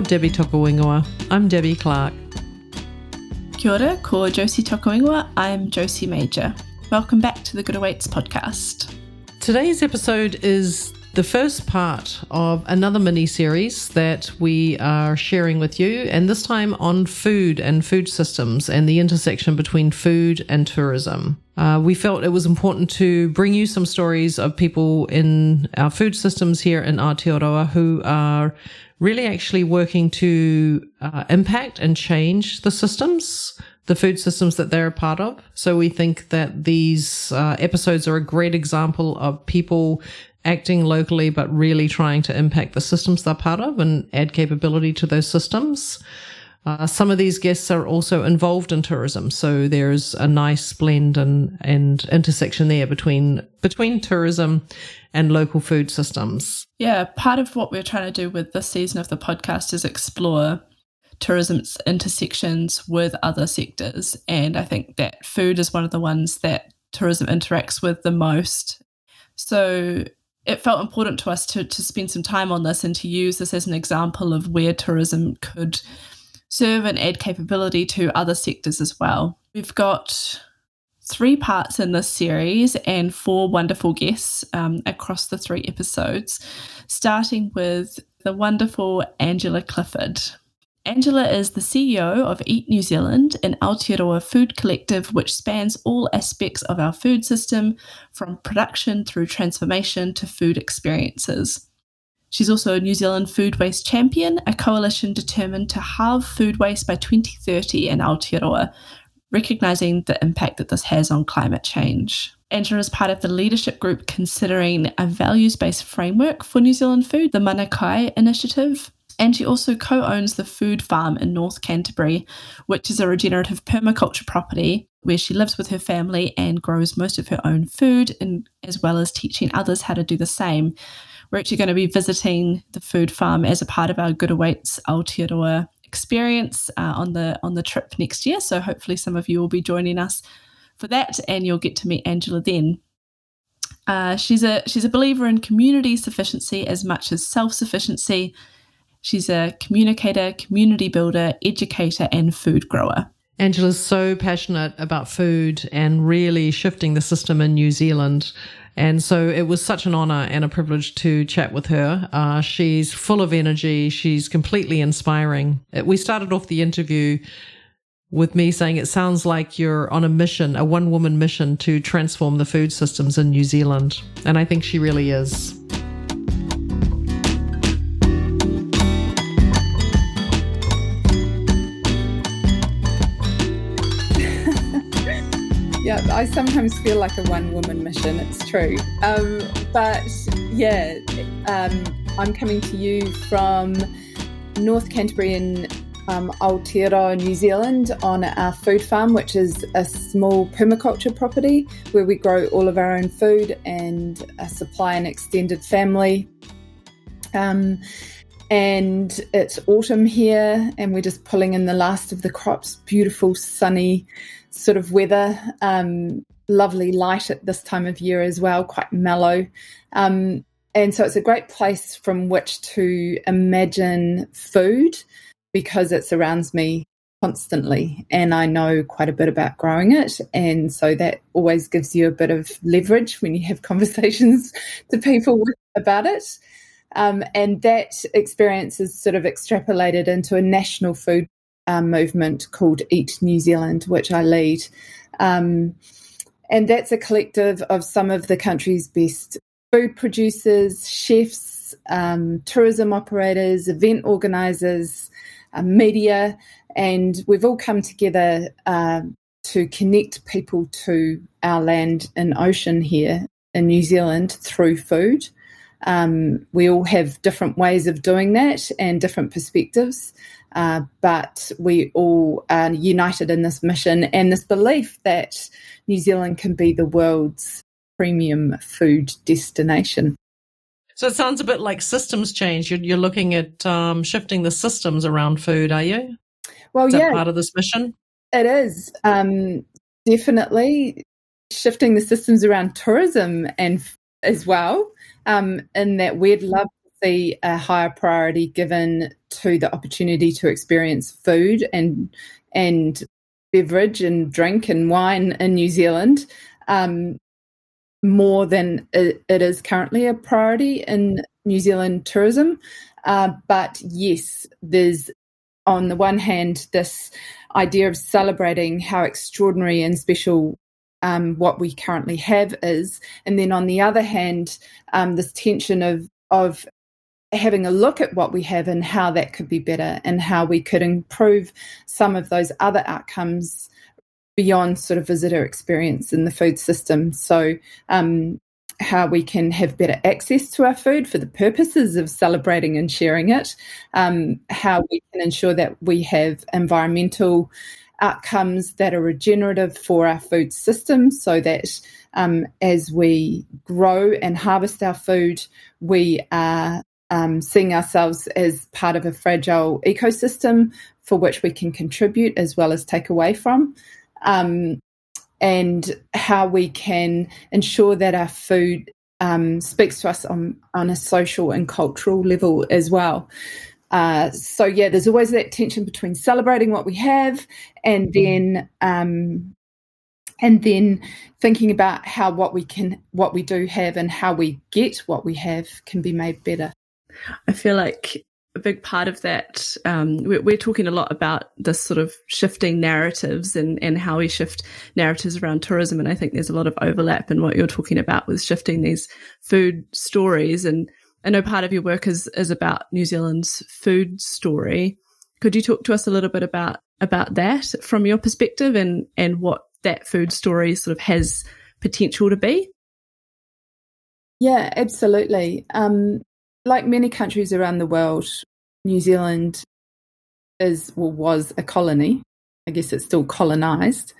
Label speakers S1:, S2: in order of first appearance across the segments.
S1: Ko Debbie Tokowingoa. I'm Debbie Clark.
S2: Kia ora, ko Josie Tokowingoa. I'm Josie Major. Welcome back to the Good Awaits podcast.
S1: Today's episode is the first part of another mini series that we are sharing with you, and this time on food and food systems and the intersection between food and tourism. Uh, we felt it was important to bring you some stories of people in our food systems here in Aotearoa who are really actually working to uh, impact and change the systems the food systems that they're a part of. So we think that these uh, episodes are a great example of people acting locally, but really trying to impact the systems they're part of and add capability to those systems. Uh, some of these guests are also involved in tourism, so there's a nice blend and, and intersection there between between tourism and local food systems.
S2: Yeah, part of what we're trying to do with this season of the podcast is explore tourism's intersections with other sectors, and I think that food is one of the ones that tourism interacts with the most. So it felt important to us to, to spend some time on this and to use this as an example of where tourism could serve and add capability to other sectors as well. We've got three parts in this series and four wonderful guests um, across the three episodes, starting with the wonderful Angela Clifford. Angela is the CEO of Eat New Zealand, an Aotearoa food collective which spans all aspects of our food system, from production through transformation to food experiences. She's also a New Zealand Food Waste Champion, a coalition determined to halve food waste by 2030 in Aotearoa, recognising the impact that this has on climate change. Angela is part of the leadership group considering a values based framework for New Zealand food, the Manakai Initiative, and she also co owns the Food Farm in North Canterbury, which is a regenerative permaculture property where she lives with her family and grows most of her own food, and, as well as teaching others how to do the same. We're actually going to be visiting the food farm as a part of our Good Awaits Aotearoa experience uh, on the on the trip next year. So hopefully some of you will be joining us for that, and you'll get to meet Angela then. Uh, she's a she's a believer in community sufficiency as much as self sufficiency She's a communicator, community builder, educator, and food grower.
S1: Angela's so passionate about food and really shifting the system in New Zealand. And so it was such an honor and a privilege to chat with her. Uh, she's full of energy. She's completely inspiring. We started off the interview with me saying it sounds like you're on a mission, a one woman mission to transform the food systems in New Zealand. And I think she really is.
S3: I sometimes feel like a one woman mission, it's true. Um, but yeah, um, I'm coming to you from North Canterbury in um, Aotearoa, New Zealand, on our food farm, which is a small permaculture property where we grow all of our own food and uh, supply an extended family. Um, and it's autumn here, and we're just pulling in the last of the crops. Beautiful, sunny sort of weather. Um, lovely light at this time of year as well, quite mellow. Um, and so it's a great place from which to imagine food because it surrounds me constantly and I know quite a bit about growing it. And so that always gives you a bit of leverage when you have conversations to people about it. Um, and that experience is sort of extrapolated into a national food um, movement called Eat New Zealand, which I lead. Um, and that's a collective of some of the country's best food producers, chefs, um, tourism operators, event organisers, uh, media, and we've all come together uh, to connect people to our land and ocean here in New Zealand through food. Um, we all have different ways of doing that and different perspectives. Uh, but we all are united in this mission and this belief that New Zealand can be the world's premium food destination.
S1: So it sounds a bit like systems change. You're, you're looking at um, shifting the systems around food, are you?
S3: Well,
S1: is
S3: yeah,
S1: part of this mission.
S3: It is um, definitely shifting the systems around tourism and as well. Um, in that we'd love to see a higher priority given to the opportunity to experience food and and beverage and drink and wine in New Zealand um, more than it, it is currently a priority in New Zealand tourism. Uh, but yes, there's on the one hand this idea of celebrating how extraordinary and special um, what we currently have is, and then on the other hand, um, this tension of of having a look at what we have and how that could be better and how we could improve some of those other outcomes beyond sort of visitor experience in the food system. So, um, how we can have better access to our food for the purposes of celebrating and sharing it, um, how we can ensure that we have environmental outcomes that are regenerative for our food system so that um, as we grow and harvest our food, we are um, seeing ourselves as part of a fragile ecosystem for which we can contribute as well as take away from. Um, and how we can ensure that our food um, speaks to us on, on a social and cultural level as well. Uh, so yeah, there's always that tension between celebrating what we have and then um, and then thinking about how what we can what we do have and how we get what we have can be made better.
S2: I feel like a big part of that, um, we're, we're, talking a lot about this sort of shifting narratives and, and how we shift narratives around tourism. And I think there's a lot of overlap in what you're talking about with shifting these food stories. And I know part of your work is, is about New Zealand's food story. Could you talk to us a little bit about, about that from your perspective and, and what that food story sort of has potential to be?
S3: Yeah, absolutely. Um, like many countries around the world, New Zealand is well, was a colony. I guess it's still colonized.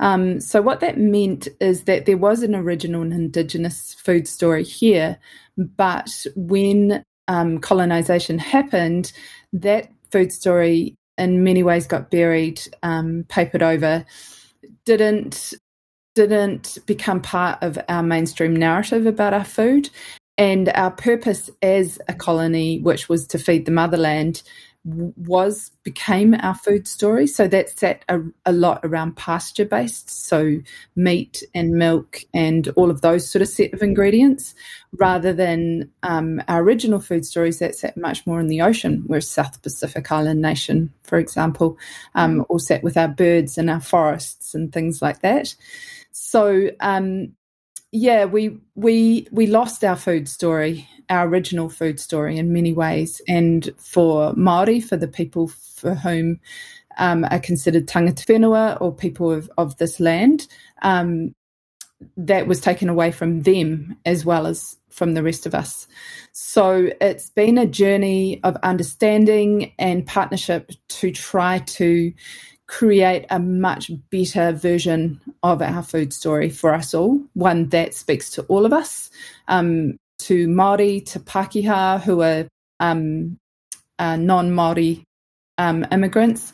S3: Um, so what that meant is that there was an original and indigenous food story here, but when um, colonization happened, that food story in many ways got buried, um, papered over, didn't didn't become part of our mainstream narrative about our food. And our purpose as a colony, which was to feed the motherland, was became our food story. So that sat a, a lot around pasture based, so meat and milk and all of those sort of set of ingredients, rather than um, our original food stories that sat much more in the ocean. We're South Pacific island nation, for example, um, all sat with our birds and our forests and things like that. So um, yeah, we we we lost our food story, our original food story in many ways, and for Maori, for the people for whom um, are considered tangata whenua or people of, of this land, um, that was taken away from them as well as from the rest of us. So it's been a journey of understanding and partnership to try to create a much better version of our food story for us all, one that speaks to all of us, um, to Māori, to Pākehā, who are um, uh, non Māori um, immigrants,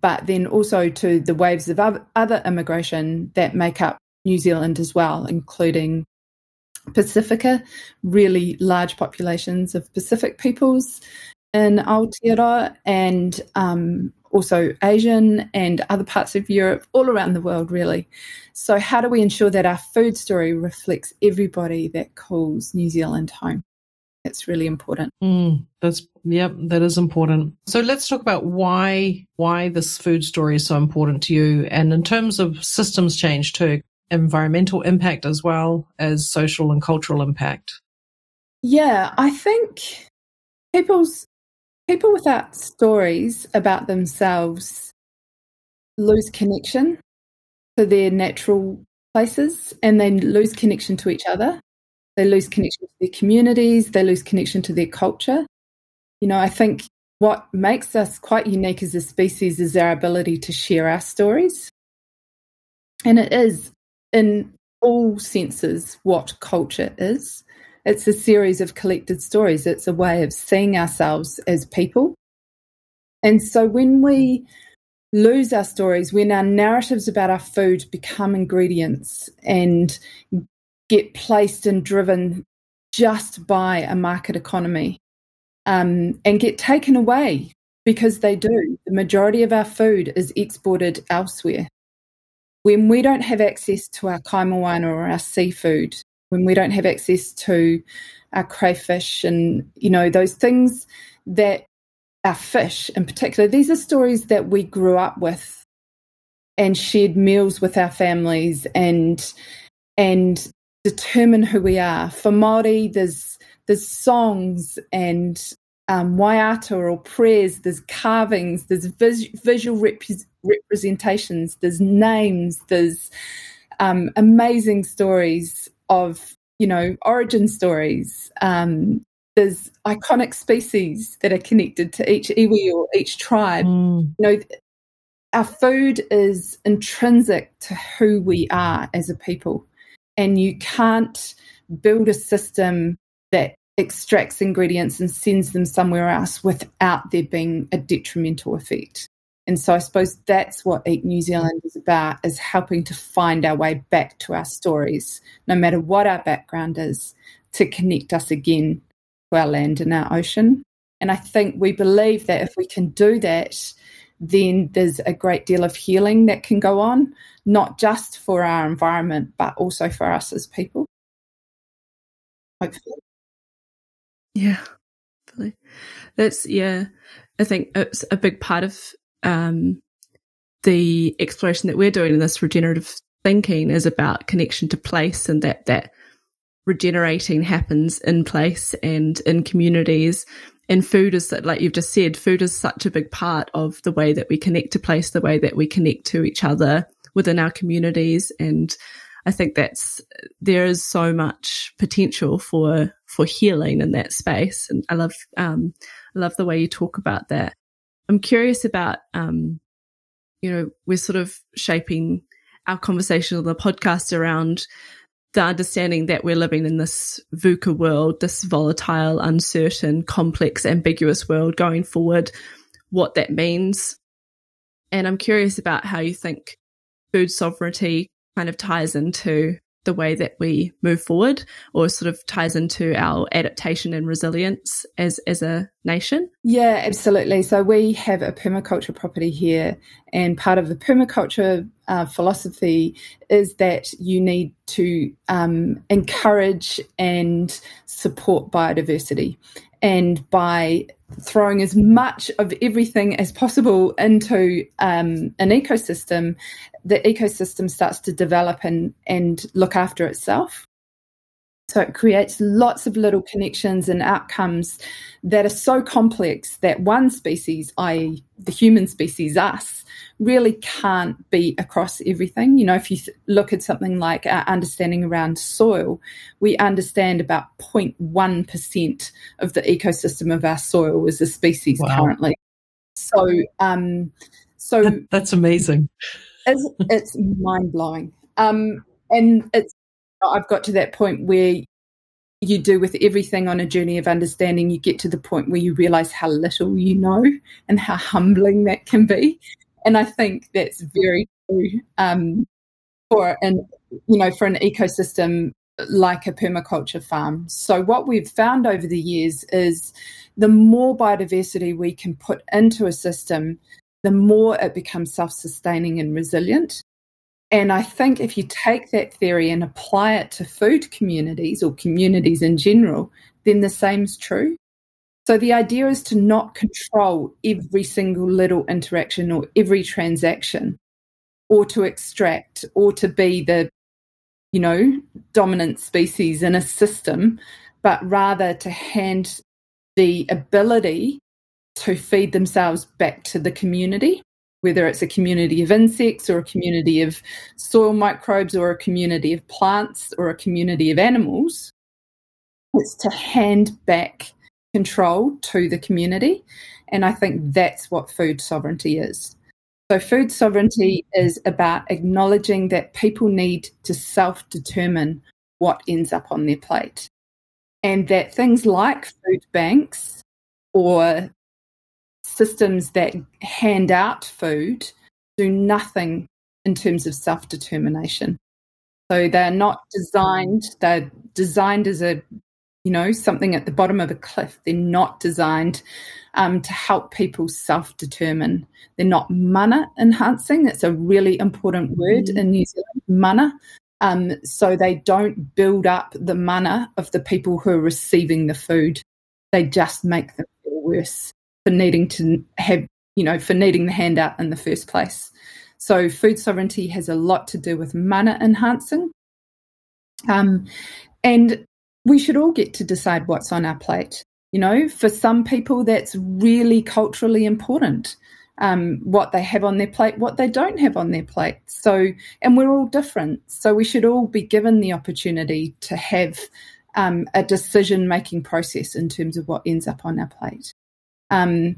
S3: but then also to the waves of other immigration that make up New Zealand as well, including Pacifica, really large populations of Pacific peoples in Aotearoa, and um, also Asian and other parts of Europe, all around the world, really. So, how do we ensure that our food story reflects everybody that calls New Zealand home? It's really important.
S1: Mm, that's yep, that is important. So let's talk about why why this food story is so important to you, and in terms of systems change too, environmental impact as well as social and cultural impact.
S3: Yeah, I think people's people without stories about themselves lose connection to their natural places and they lose connection to each other. They lose connection to their communities, they lose connection to their culture. You know, I think what makes us quite unique as a species is our ability to share our stories. And it is, in all senses, what culture is. It's a series of collected stories. It's a way of seeing ourselves as people. And so when we lose our stories, when our narratives about our food become ingredients and get placed and driven just by a market economy, um, and get taken away because they do. The majority of our food is exported elsewhere. When we don't have access to our kaimoana or our seafood, when we don't have access to our crayfish and, you know, those things that our fish in particular, these are stories that we grew up with and shared meals with our families and and determine who we are. For Māori, there's there's songs and um, waiata or prayers, there's carvings, there's vis- visual rep- representations, there's names, there's um, amazing stories of, you know, origin stories. Um, there's iconic species that are connected to each iwi or each tribe. Mm. You know, our food is intrinsic to who we are as a people. And you can't build a system that extracts ingredients and sends them somewhere else without there being a detrimental effect. And so I suppose that's what Eat New Zealand is about is helping to find our way back to our stories, no matter what our background is, to connect us again to our land and our ocean. And I think we believe that if we can do that, then there's a great deal of healing that can go on, not just for our environment, but also for us as people. Hopefully.
S2: Yeah, That's yeah. I think it's a big part of um, the exploration that we're doing in this regenerative thinking is about connection to place and that that regenerating happens in place and in communities. And food is like you've just said, food is such a big part of the way that we connect to place, the way that we connect to each other within our communities and I think that's there is so much potential for for healing in that space, and I love um, I love the way you talk about that. I'm curious about um, you know we're sort of shaping our conversation on the podcast around the understanding that we're living in this VUCA world, this volatile, uncertain, complex, ambiguous world going forward, what that means. And I'm curious about how you think food sovereignty kind of ties into the way that we move forward or sort of ties into our adaptation and resilience as as a nation?
S3: Yeah absolutely. So we have a permaculture property here and part of the permaculture uh, philosophy is that you need to um, encourage and support biodiversity. And by throwing as much of everything as possible into um, an ecosystem, the ecosystem starts to develop and, and look after itself. So it creates lots of little connections and outcomes that are so complex that one species, i.e., the human species, us, really can't be across everything. You know, if you th- look at something like our understanding around soil, we understand about 0.1% of the ecosystem of our soil as a species wow. currently. So, um, so
S1: that, that's amazing.
S3: It's, it's mind blowing. Um, and it's I've got to that point where you do with everything on a journey of understanding, you get to the point where you realize how little you know and how humbling that can be. And I think that's very true um, for an you know for an ecosystem like a permaculture farm. So what we've found over the years is the more biodiversity we can put into a system, the more it becomes self-sustaining and resilient. And I think if you take that theory and apply it to food communities or communities in general, then the same's true. So the idea is to not control every single little interaction or every transaction or to extract or to be the you know dominant species in a system but rather to hand the ability to feed themselves back to the community whether it's a community of insects or a community of soil microbes or a community of plants or a community of animals. It's to hand back control to the community. And I think that's what food sovereignty is. So, food sovereignty is about acknowledging that people need to self determine what ends up on their plate. And that things like food banks or systems that hand out food do nothing in terms of self determination. So they're not designed, they're designed as a you know, something at the bottom of a cliff. They're not designed um, to help people self determine. They're not mana enhancing. It's a really important word mm. in New Zealand, mana. Um, so they don't build up the mana of the people who are receiving the food. They just make them feel worse for needing to have, you know, for needing the handout in the first place. So food sovereignty has a lot to do with mana enhancing. Um, and we should all get to decide what's on our plate. You know, for some people, that's really culturally important. Um, what they have on their plate, what they don't have on their plate. So, and we're all different. So, we should all be given the opportunity to have um, a decision making process in terms of what ends up on our plate. Um,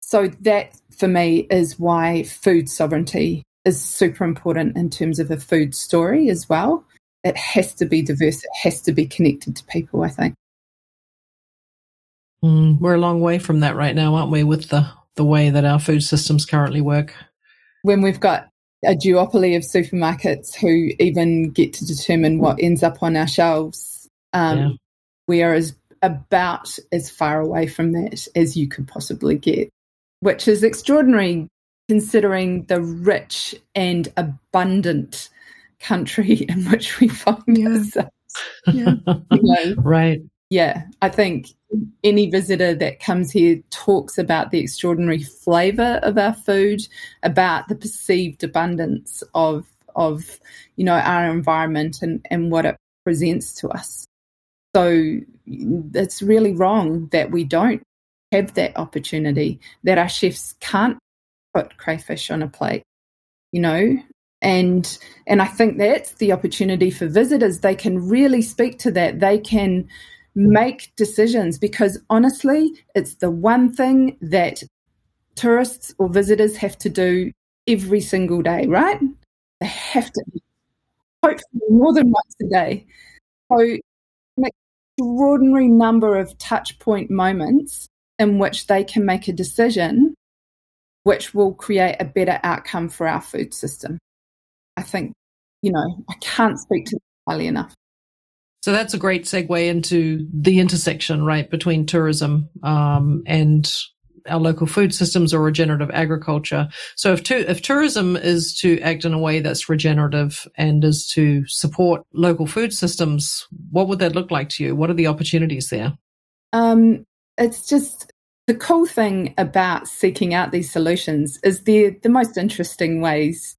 S3: so, that for me is why food sovereignty is super important in terms of a food story as well. It has to be diverse, it has to be connected to people, I think.
S1: Mm, we're a long way from that right now, aren't we, with the, the way that our food systems currently work?
S3: When we've got a duopoly of supermarkets who even get to determine what ends up on our shelves, um, yeah. we are as about as far away from that as you could possibly get, which is extraordinary considering the rich and abundant country in which we find yeah. ourselves.
S1: Yeah. you know, right
S3: yeah, I think any visitor that comes here talks about the extraordinary flavour of our food, about the perceived abundance of of you know our environment and, and what it presents to us. So it's really wrong that we don't have that opportunity, that our chefs can't put crayfish on a plate, you know, and and I think that's the opportunity for visitors. They can really speak to that. They can make decisions because honestly, it's the one thing that tourists or visitors have to do every single day, right? They have to, hopefully, more than once a day. So, extraordinary number of touch point moments in which they can make a decision which will create a better outcome for our food system. I think, you know, I can't speak to that highly enough.
S1: So that's a great segue into the intersection, right, between tourism um, and our local food systems or regenerative agriculture. So if to, if tourism is to act in a way that's regenerative and is to support local food systems, what would that look like to you? What are the opportunities there?
S3: Um, it's just the cool thing about seeking out these solutions is they're the most interesting ways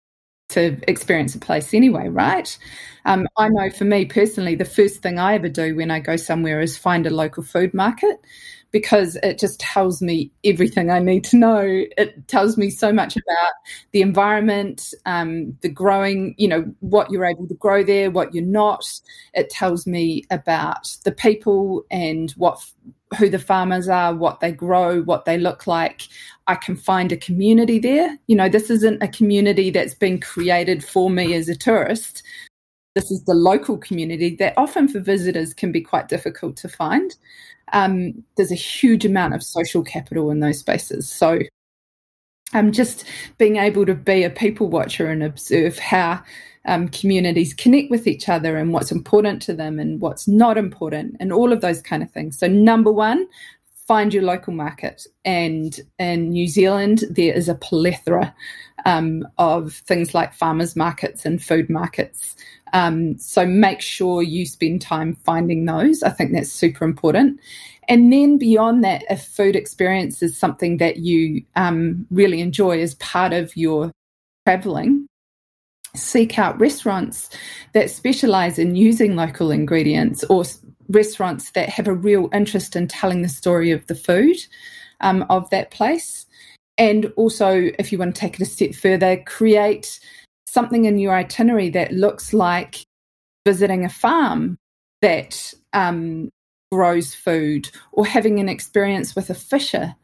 S3: to experience a place anyway, right? Um, I know for me personally, the first thing I ever do when I go somewhere is find a local food market because it just tells me everything I need to know. It tells me so much about the environment, um, the growing, you know, what you're able to grow there, what you're not. It tells me about the people and what who the farmers are, what they grow, what they look like. I can find a community there. You know, this isn't a community that's been created for me as a tourist. This is the local community that often for visitors can be quite difficult to find. Um, there's a huge amount of social capital in those spaces. So um, just being able to be a people watcher and observe how um, communities connect with each other and what's important to them and what's not important and all of those kind of things. So, number one, find your local market. And in New Zealand, there is a plethora um, of things like farmers markets and food markets. Um, so make sure you spend time finding those. I think that's super important. And then beyond that, if food experience is something that you um, really enjoy as part of your traveling, seek out restaurants that specialize in using local ingredients or restaurants that have a real interest in telling the story of the food um, of that place. And also, if you want to take it a step further, create something in your itinerary that looks like visiting a farm that um, grows food or having an experience with a fisher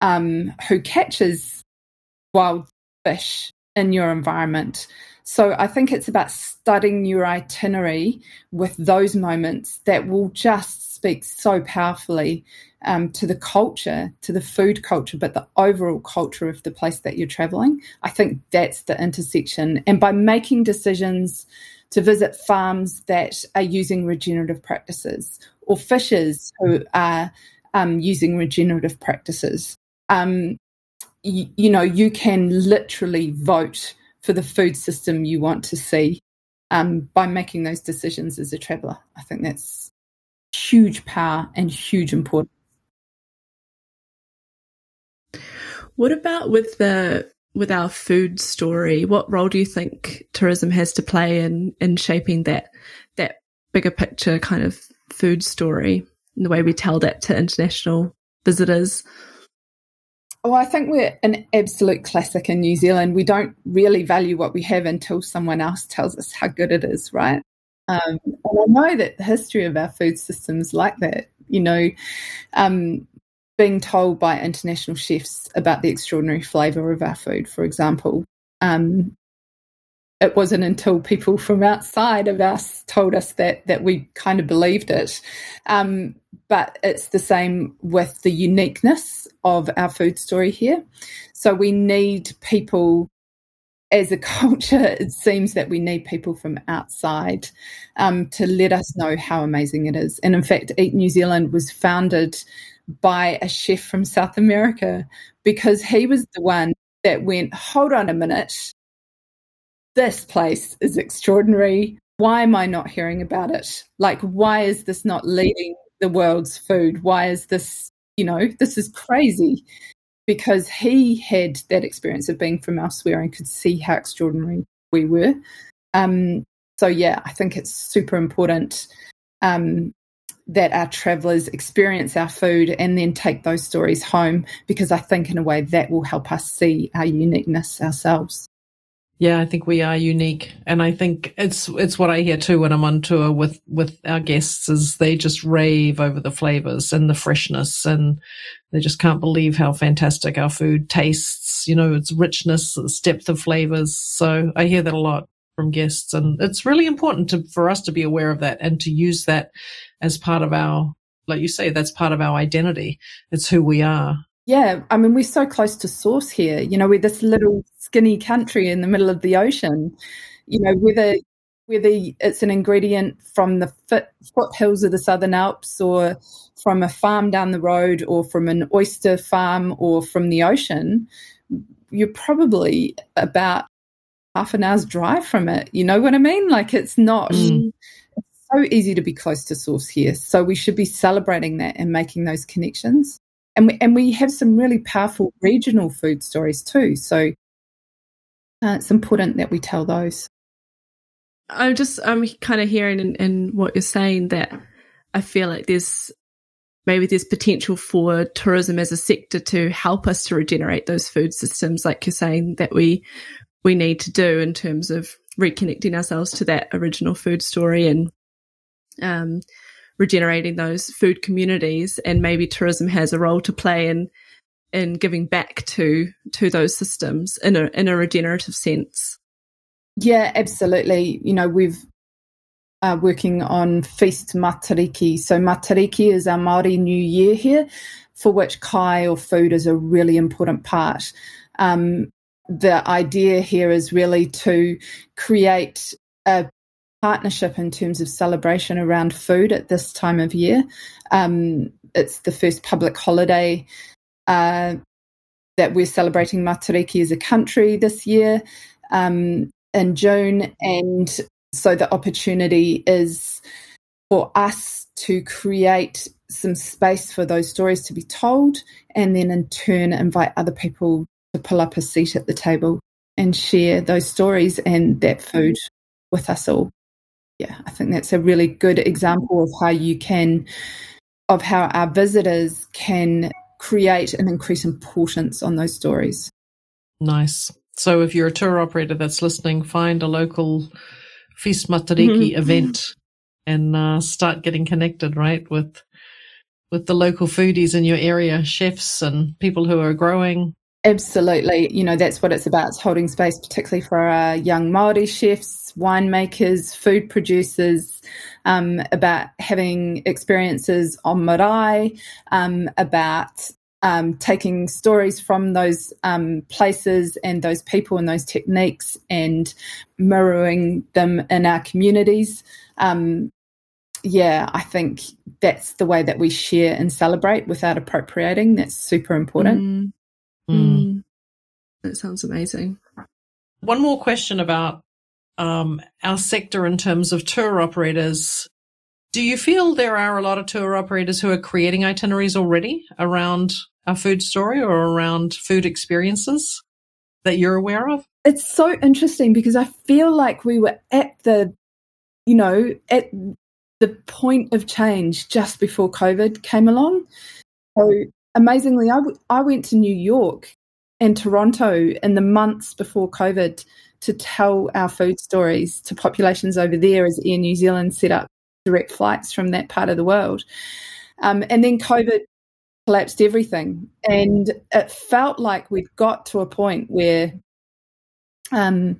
S3: um, who catches wild fish in your environment. So I think it's about studying your itinerary with those moments that will just speak so powerfully um, to the culture, to the food culture, but the overall culture of the place that you're traveling. I think that's the intersection. And by making decisions to visit farms that are using regenerative practices or fishers who are um, using regenerative practices. Um, you know, you can literally vote for the food system you want to see um, by making those decisions as a traveller. I think that's huge power and huge importance.
S2: What about with the with our food story? What role do you think tourism has to play in in shaping that that bigger picture kind of food story and the way we tell that to international visitors?
S3: Oh, I think we're an absolute classic in New Zealand. We don't really value what we have until someone else tells us how good it is, right? Um, and I know that the history of our food systems like that. You know, um, being told by international chefs about the extraordinary flavour of our food, for example. Um, it wasn't until people from outside of us told us that that we kind of believed it. Um, but it's the same with the uniqueness of our food story here. So we need people as a culture, it seems that we need people from outside um, to let us know how amazing it is. And in fact, Eat New Zealand was founded by a chef from South America because he was the one that went, hold on a minute, this place is extraordinary. Why am I not hearing about it? Like, why is this not leading the world's food? Why is this, you know, this is crazy? Because he had that experience of being from elsewhere and could see how extraordinary we were. Um, so, yeah, I think it's super important um, that our travelers experience our food and then take those stories home because I think, in a way, that will help us see our uniqueness ourselves.
S1: Yeah, I think we are unique, and I think it's it's what I hear too when I'm on tour with with our guests is they just rave over the flavors and the freshness, and they just can't believe how fantastic our food tastes. You know, its richness, its depth of flavors. So I hear that a lot from guests, and it's really important to, for us to be aware of that and to use that as part of our, like you say, that's part of our identity. It's who we are.
S3: Yeah, I mean, we're so close to source here. You know, we're this little skinny country in the middle of the ocean. You know, whether whether it's an ingredient from the foot, foothills of the Southern Alps or from a farm down the road or from an oyster farm or from the ocean, you're probably about half an hour's drive from it. You know what I mean? Like it's not mm. it's so easy to be close to source here. So we should be celebrating that and making those connections and we, and we have some really powerful regional food stories too. So uh, it's important that we tell those.
S2: I'm just I'm kind of hearing in, in what you're saying that I feel like there's maybe there's potential for tourism as a sector to help us to regenerate those food systems, like you're saying that we we need to do in terms of reconnecting ourselves to that original food story and um, regenerating those food communities and maybe tourism has a role to play in in giving back to to those systems in a in a regenerative sense.
S3: Yeah absolutely. You know we've uh, working on feast matariki. So matariki is our maori new year here for which kai or food is a really important part. Um, the idea here is really to create a partnership in terms of celebration around food at this time of year. Um, it's the first public holiday uh, that we're celebrating Matariki as a country this year um, in June. And so the opportunity is for us to create some space for those stories to be told and then in turn invite other people to pull up a seat at the table and share those stories and that food with us all yeah, I think that's a really good example of how you can, of how our visitors can create and increase importance on those stories.
S1: Nice. So if you're a tour operator that's listening, find a local Feast Matariki mm-hmm. event and uh, start getting connected, right, with with the local foodies in your area, chefs and people who are growing
S3: Absolutely. You know, that's what it's about. It's holding space, particularly for our young Māori chefs, winemakers, food producers, um, about having experiences on marae, um, about um, taking stories from those um, places and those people and those techniques and mirroring them in our communities. Um, yeah, I think that's the way that we share and celebrate without appropriating. That's super important.
S2: Mm. Mm. That sounds amazing.
S1: One more question about um, our sector in terms of tour operators. Do you feel there are a lot of tour operators who are creating itineraries already around our food story or around food experiences that you're aware of?
S3: It's so interesting because I feel like we were at the, you know, at the point of change just before COVID came along. So amazingly, I, w- I went to New York and Toronto in the months before COVID to tell our food stories to populations over there as Air New Zealand set up direct flights from that part of the world. Um, and then COVID collapsed everything. And it felt like we'd got to a point where um,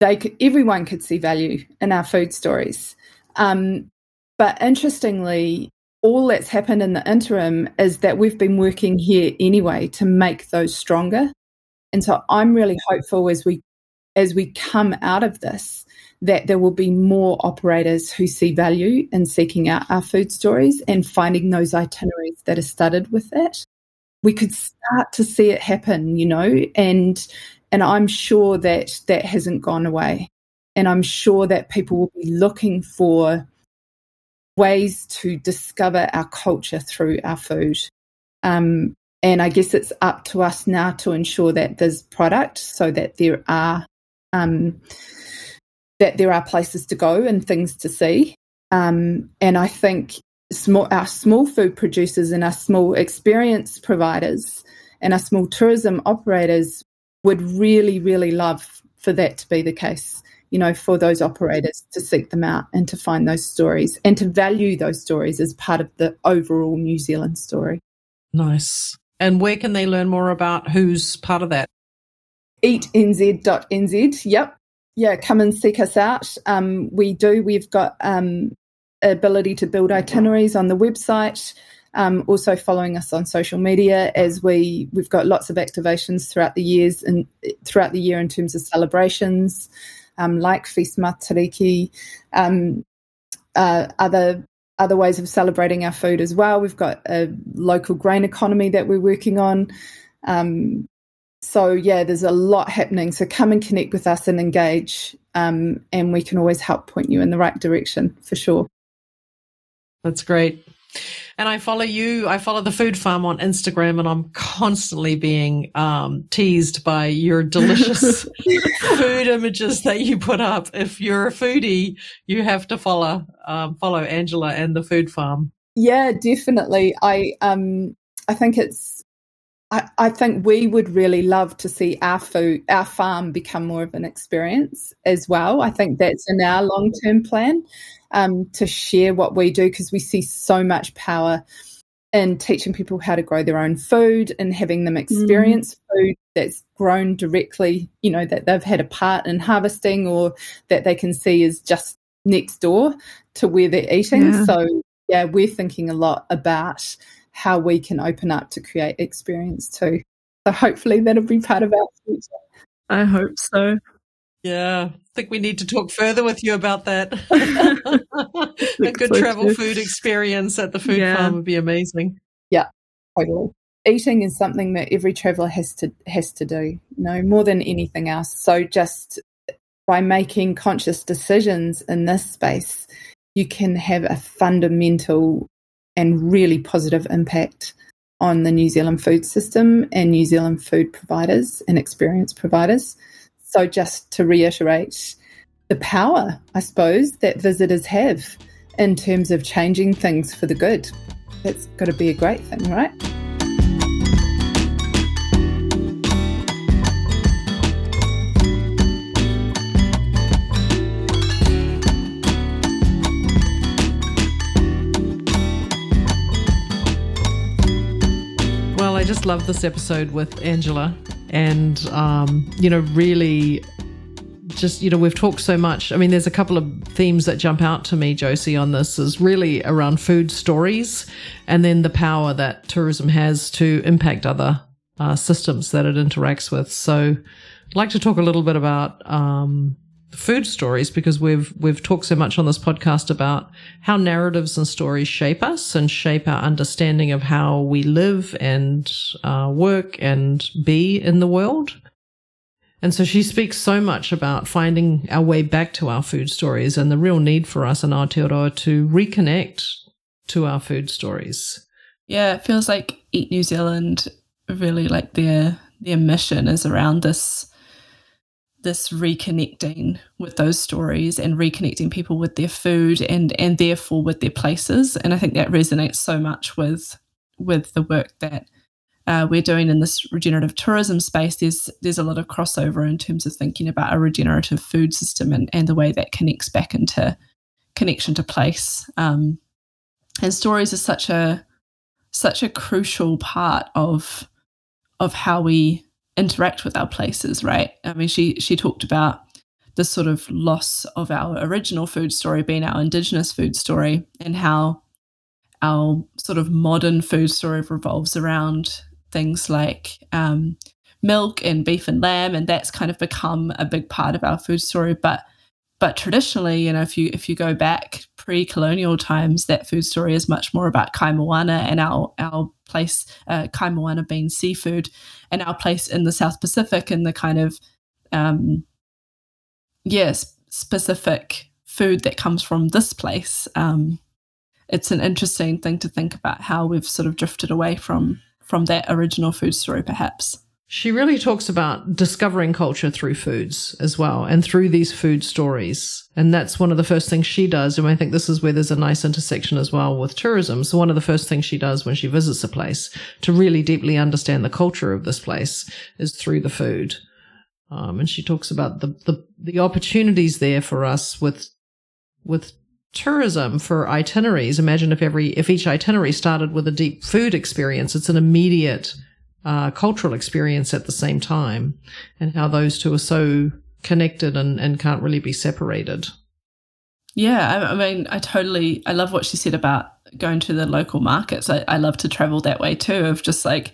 S3: they could, everyone could see value in our food stories. Um, but interestingly, all that's happened in the interim is that we've been working here anyway to make those stronger. And so I'm really hopeful as we as we come out of this that there will be more operators who see value in seeking out our food stories and finding those itineraries that are studded with that. We could start to see it happen, you know, and and I'm sure that that hasn't gone away. And I'm sure that people will be looking for ways to discover our culture through our food. Um, and I guess it's up to us now to ensure that there's product so that there are um, that there are places to go and things to see. Um, and I think small, our small food producers and our small experience providers and our small tourism operators would really, really love for that to be the case. You know, for those operators to seek them out and to find those stories and to value those stories as part of the overall New Zealand story.
S1: Nice. And where can they learn more about who's part of that?
S3: eatnz.nz. Yep. Yeah, come and seek us out. Um, we do. We've got um, ability to build itineraries on the website. Um, also following us on social media as we we've got lots of activations throughout the years and throughout the year in terms of celebrations um, like Feast Matariki, um, uh, other other ways of celebrating our food as well. We've got a local grain economy that we're working on. Um, so yeah, there's a lot happening. So come and connect with us and engage, um, and we can always help point you in the right direction for sure.
S1: That's great. And I follow you. I follow the food farm on Instagram, and I'm constantly being um, teased by your delicious food images that you put up. If you're a foodie, you have to follow um, follow Angela and the food farm.
S3: Yeah, definitely. I um I think it's I, I think we would really love to see our food, our farm become more of an experience as well. I think that's in our long term plan um, to share what we do because we see so much power in teaching people how to grow their own food and having them mm. experience mm. food that's grown directly, you know, that they've had a part in harvesting or that they can see is just next door to where they're eating. Yeah. So, yeah, we're thinking a lot about how we can open up to create experience too. So hopefully that'll be part of our future.
S2: I hope so.
S1: Yeah, I think we need to talk further with you about that. a good so travel too. food experience at the food yeah. farm would be amazing.
S3: Yeah, totally. Eating is something that every traveller has to has to do, you know, more than anything else. So just by making conscious decisions in this space, you can have a fundamental and really positive impact on the New Zealand food system and New Zealand food providers and experience providers. So, just to reiterate the power, I suppose, that visitors have in terms of changing things for the good, that's got to be a great thing, right?
S1: Just love this episode with Angela and, um, you know, really just, you know, we've talked so much. I mean, there's a couple of themes that jump out to me, Josie, on this is really around food stories and then the power that tourism has to impact other uh, systems that it interacts with. So I'd like to talk a little bit about um, food stories because we've we've talked so much on this podcast about how narratives and stories shape us and shape our understanding of how we live and uh, work and be in the world. And so she speaks so much about finding our way back to our food stories and the real need for us in Aotearoa to reconnect to our food stories.
S2: Yeah, it feels like Eat New Zealand really like their their mission is around this this reconnecting with those stories and reconnecting people with their food and and therefore with their places. And i think that resonates so much with with the work that uh, we're doing in this regenerative tourism space. There's there's a lot of crossover in terms of thinking about a regenerative food system and, and the way that connects back into connection to place. Um, and stories are such a such a crucial part of of how we interact with our places, right? I mean, she she talked about the sort of loss of our original food story being our indigenous food story and how our sort of modern food story revolves around things like um, milk and beef and lamb, and that's kind of become a big part of our food story. But but traditionally, you know, if you if you go back pre-colonial times, that food story is much more about kaimoana and our our place, uh, kaimoana being seafood, and our place in the South Pacific and the kind of um, yes specific food that comes from this place. Um, it's an interesting thing to think about how we've sort of drifted away from from that original food story, perhaps.
S1: She really talks about discovering culture through foods as well and through these food stories. And that's one of the first things she does. And I think this is where there's a nice intersection as well with tourism. So one of the first things she does when she visits a place to really deeply understand the culture of this place is through the food. Um, and she talks about the, the, the opportunities there for us with, with tourism for itineraries. Imagine if every, if each itinerary started with a deep food experience, it's an immediate uh, cultural experience at the same time, and how those two are so connected and, and can't really be separated.
S2: Yeah, I, I, mean, I totally, I love what she said about going to the local markets. I, I love to travel that way too, of just like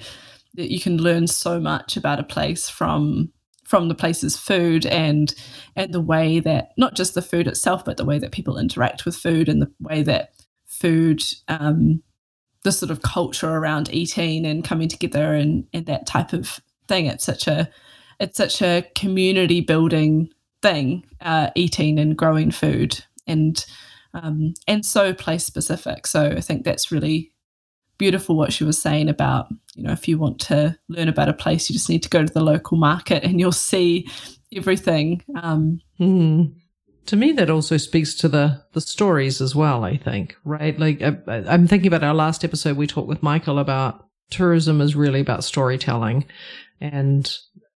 S2: that you can learn so much about a place from from the place's food and and the way that not just the food itself, but the way that people interact with food and the way that food um, the sort of culture around eating and coming together and, and that type of thing. It's such a it's such a community building thing, uh, eating and growing food and um, and so place specific. So I think that's really beautiful what she was saying about you know if you want to learn about a place, you just need to go to the local market and you'll see everything. Um,
S1: mm to me that also speaks to the the stories as well i think right? Like I, i'm thinking about our last episode we talked with michael about tourism is really about storytelling. And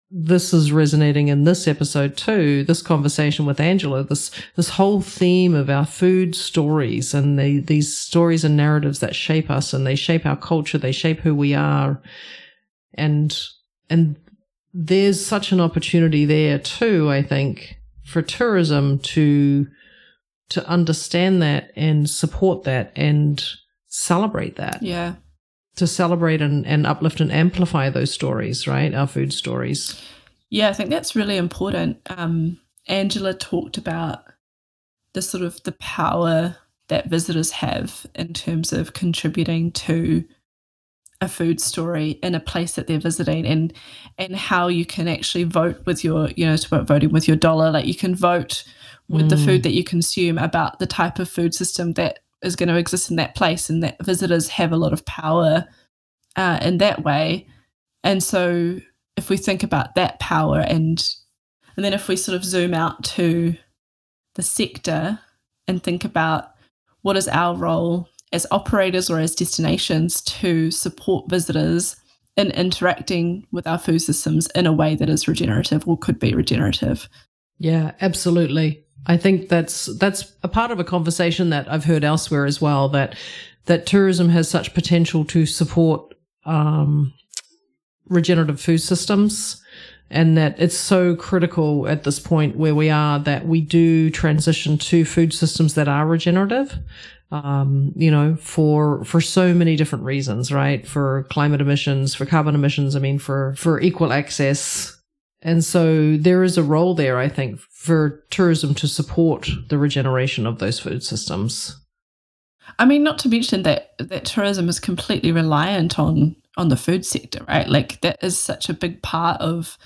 S1: this is resonating in this episode too this conversation with angela this this whole theme of our food stories and the, these stories and narratives that shape us and they shape our culture they shape who we are. And and there's such an opportunity there too i think for tourism to to understand that and support that and celebrate that.
S2: Yeah.
S1: To celebrate and, and uplift and amplify those stories, right? Our food stories.
S2: Yeah, I think that's really important. Um, Angela talked about the sort of the power that visitors have in terms of contributing to a food story in a place that they're visiting and and how you can actually vote with your you know about voting with your dollar like you can vote with mm. the food mm. that you consume about the type of food system that is going to exist in that place and that visitors have a lot of power uh, in that way and so if we think about that power and and then if we sort of zoom out to the sector and think about what is our role as operators or as destinations to support visitors in interacting with our food systems in a way that is regenerative or could be regenerative.
S1: Yeah, absolutely. I think that's that's a part of a conversation that I've heard elsewhere as well that that tourism has such potential to support um, regenerative food systems and that it's so critical at this point where we are that we do transition to food systems that are regenerative um, you know, for for so many different reasons, right? For climate emissions, for carbon emissions. I mean, for for equal access And so there is a role there, I think, for tourism to support the regeneration of those food systems.
S2: I mean, not to mention that that tourism is completely reliant on on the food sector, right? Like that is such a big part of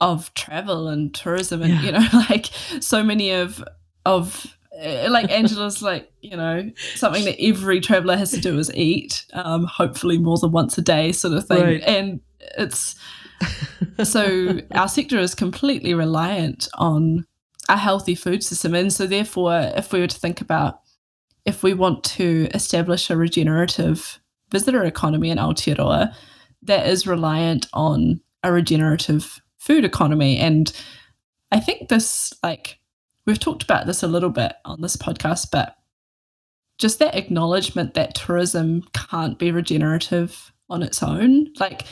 S2: of travel and tourism, and yeah. you know, like so many of of eh, like Angela's like you know something that every traveler has to do is eat, um, hopefully more than once a day, sort of thing, right. and it's so our sector is completely reliant on a healthy food system, and so therefore, if we were to think about if we want to establish a regenerative visitor economy in Aotearoa that is reliant on a regenerative food economy. And I think this, like, we've talked about this a little bit on this podcast, but just that acknowledgement that tourism can't be regenerative on its own. Like,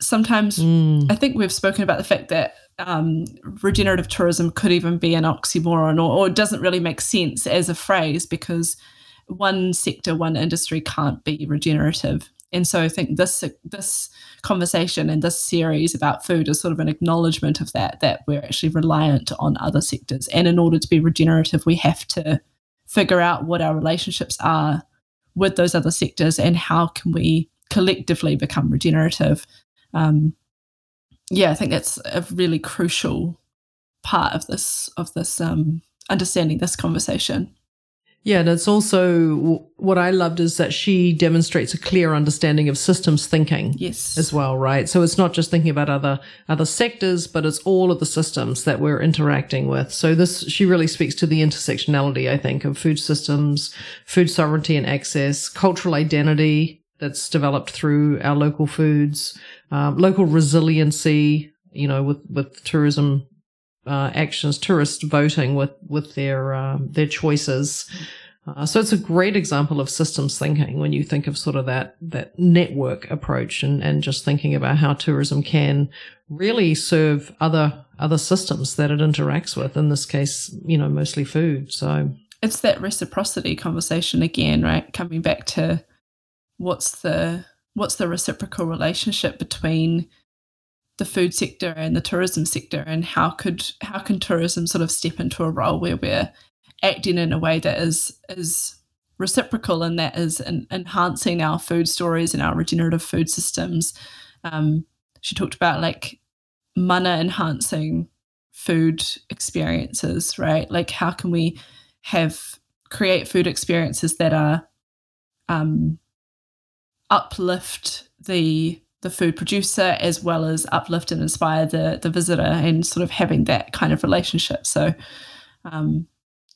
S2: sometimes mm. I think we've spoken about the fact that um, regenerative tourism could even be an oxymoron or, or doesn't really make sense as a phrase because one sector, one industry can't be regenerative. And so I think this this conversation and this series about food is sort of an acknowledgement of that, that we're actually reliant on other sectors. And in order to be regenerative, we have to figure out what our relationships are with those other sectors and how can we collectively become regenerative. Um, yeah, I think that's a really crucial part of this of this um, understanding this conversation.
S1: Yeah, and it's also what I loved is that she demonstrates a clear understanding of systems thinking.
S2: Yes.
S1: As well, right? So it's not just thinking about other other sectors, but it's all of the systems that we're interacting with. So this she really speaks to the intersectionality, I think, of food systems, food sovereignty and access, cultural identity that's developed through our local foods, um, local resiliency, you know, with, with tourism uh, actions, tourists voting with with their um, their choices. Uh, so it's a great example of systems thinking when you think of sort of that that network approach and and just thinking about how tourism can really serve other other systems that it interacts with. In this case, you know, mostly food. So
S2: it's that reciprocity conversation again, right? Coming back to what's the what's the reciprocal relationship between the food sector and the tourism sector and how could how can tourism sort of step into a role where we're acting in a way that is is reciprocal and that is in, enhancing our food stories and our regenerative food systems? Um, she talked about like mana enhancing food experiences right? Like how can we have create food experiences that are um, uplift the the food producer as well as uplift and inspire the the visitor and sort of having that kind of relationship. So um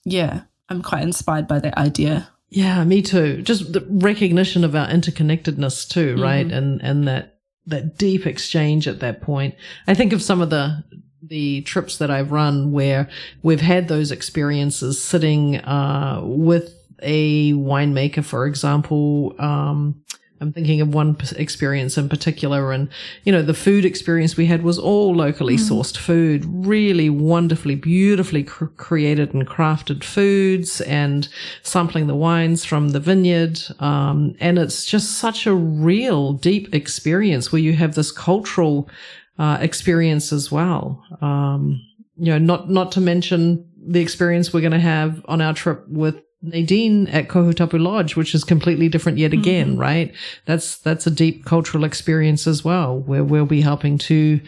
S2: yeah i'm quite inspired by that idea.
S1: Yeah me too. Just the recognition of our interconnectedness too mm-hmm. right? And and that that deep exchange at that point. I think of some of the the trips that i've run where we've had those experiences sitting uh with a winemaker for example um I'm thinking of one experience in particular, and you know, the food experience we had was all locally mm. sourced food, really wonderfully, beautifully cr- created and crafted foods, and sampling the wines from the vineyard. Um, and it's just such a real, deep experience where you have this cultural uh, experience as well. Um, you know, not not to mention the experience we're going to have on our trip with Nadine at Kohutapu Lodge, which is completely different yet again, mm-hmm. right? That's, that's a deep cultural experience as well, where we'll be helping to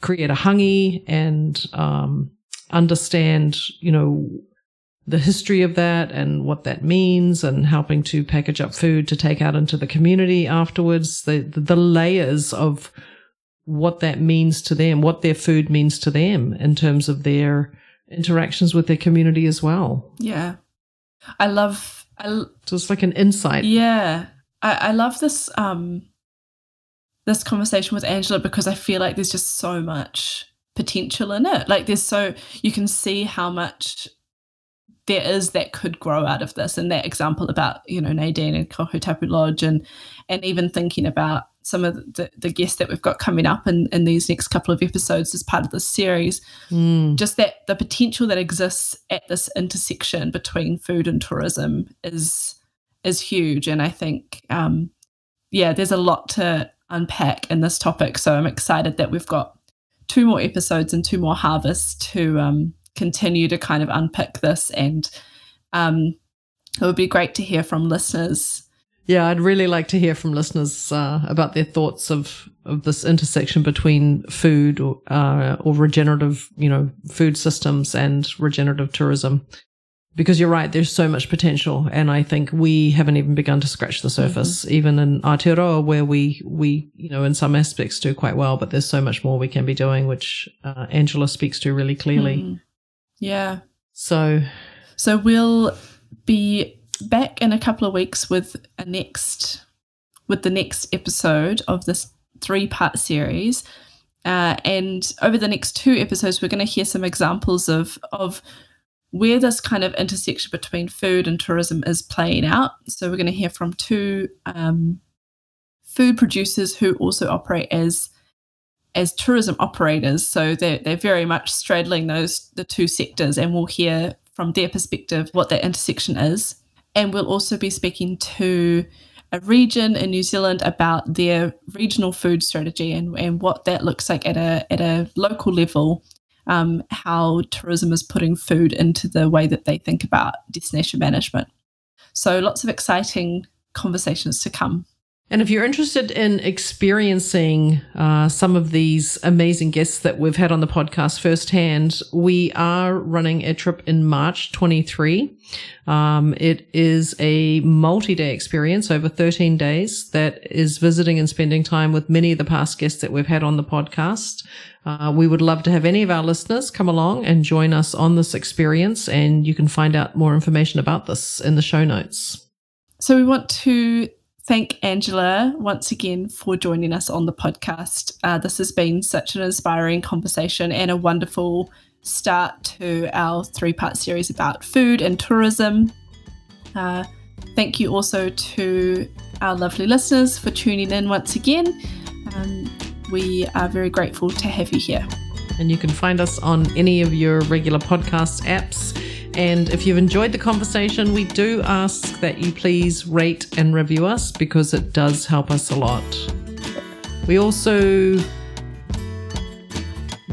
S1: create a hangi and, um, understand, you know, the history of that and what that means and helping to package up food to take out into the community afterwards, the, the layers of what that means to them, what their food means to them in terms of their interactions with their community as well.
S2: Yeah. I love. I,
S1: Just like an insight.
S2: Yeah, I, I love this um this conversation with Angela because I feel like there's just so much potential in it. Like there's so you can see how much there is that could grow out of this and that example about you know Nadine and Kohutapu Lodge and and even thinking about some of the, the guests that we've got coming up in, in these next couple of episodes as part of this series mm. just that the potential that exists at this intersection between food and tourism is is huge and I think um, yeah there's a lot to unpack in this topic so I'm excited that we've got two more episodes and two more harvests to um, continue to kind of unpick this. And um, it would be great to hear from listeners.
S1: Yeah, I'd really like to hear from listeners uh, about their thoughts of, of this intersection between food or, uh, or regenerative, you know, food systems and regenerative tourism because you're right, there's so much potential. And I think we haven't even begun to scratch the surface, mm-hmm. even in Aotearoa where we, we, you know, in some aspects do quite well, but there's so much more we can be doing, which uh, Angela speaks to really clearly. Mm.
S2: Yeah.
S1: So,
S2: so we'll be back in a couple of weeks with a next, with the next episode of this three part series. Uh, and over the next two episodes, we're going to hear some examples of, of, where this kind of intersection between food and tourism is playing out. So we're going to hear from two um, food producers who also operate as as tourism operators. So they're they're very much straddling those the two sectors, and we'll hear from their perspective what that intersection is. And we'll also be speaking to a region in New Zealand about their regional food strategy and, and what that looks like at a at a local level um, how tourism is putting food into the way that they think about destination management. So, lots of exciting conversations to come.
S1: And if you're interested in experiencing uh, some of these amazing guests that we've had on the podcast firsthand, we are running a trip in March 23. Um, it is a multi day experience over 13 days that is visiting and spending time with many of the past guests that we've had on the podcast. Uh, we would love to have any of our listeners come along and join us on this experience, and you can find out more information about this in the show notes.
S2: So, we want to thank Angela once again for joining us on the podcast. Uh, this has been such an inspiring conversation and a wonderful start to our three part series about food and tourism. Uh, thank you also to our lovely listeners for tuning in once again. Um, we are very grateful to have you here.
S1: And you can find us on any of your regular podcast apps. And if you've enjoyed the conversation, we do ask that you please rate and review us because it does help us a lot. We also.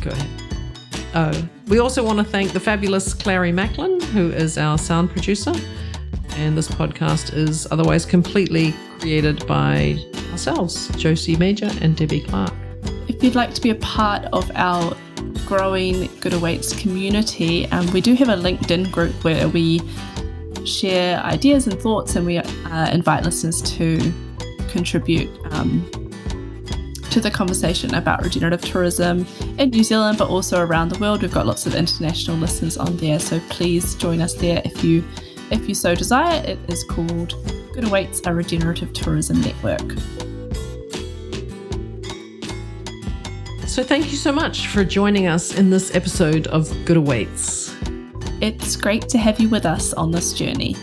S1: Go ahead. Oh, we also want to thank the fabulous Clary Macklin, who is our sound producer. And this podcast is otherwise completely created by ourselves, Josie Major and Debbie Clark.
S2: If you'd like to be a part of our growing Good Awaits community, um, we do have a LinkedIn group where we share ideas and thoughts and we uh, invite listeners to contribute um, to the conversation about regenerative tourism in New Zealand, but also around the world. We've got lots of international listeners on there, so please join us there if you if you so desire. It is called Good Awaits a Regenerative Tourism Network.
S1: So, thank you so much for joining us in this episode of Good Awaits.
S2: It's great to have you with us on this journey.